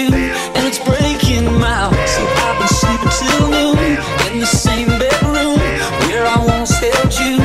you And it's breaking my heart. So I've been sleeping till noon In the same bedroom Where I you.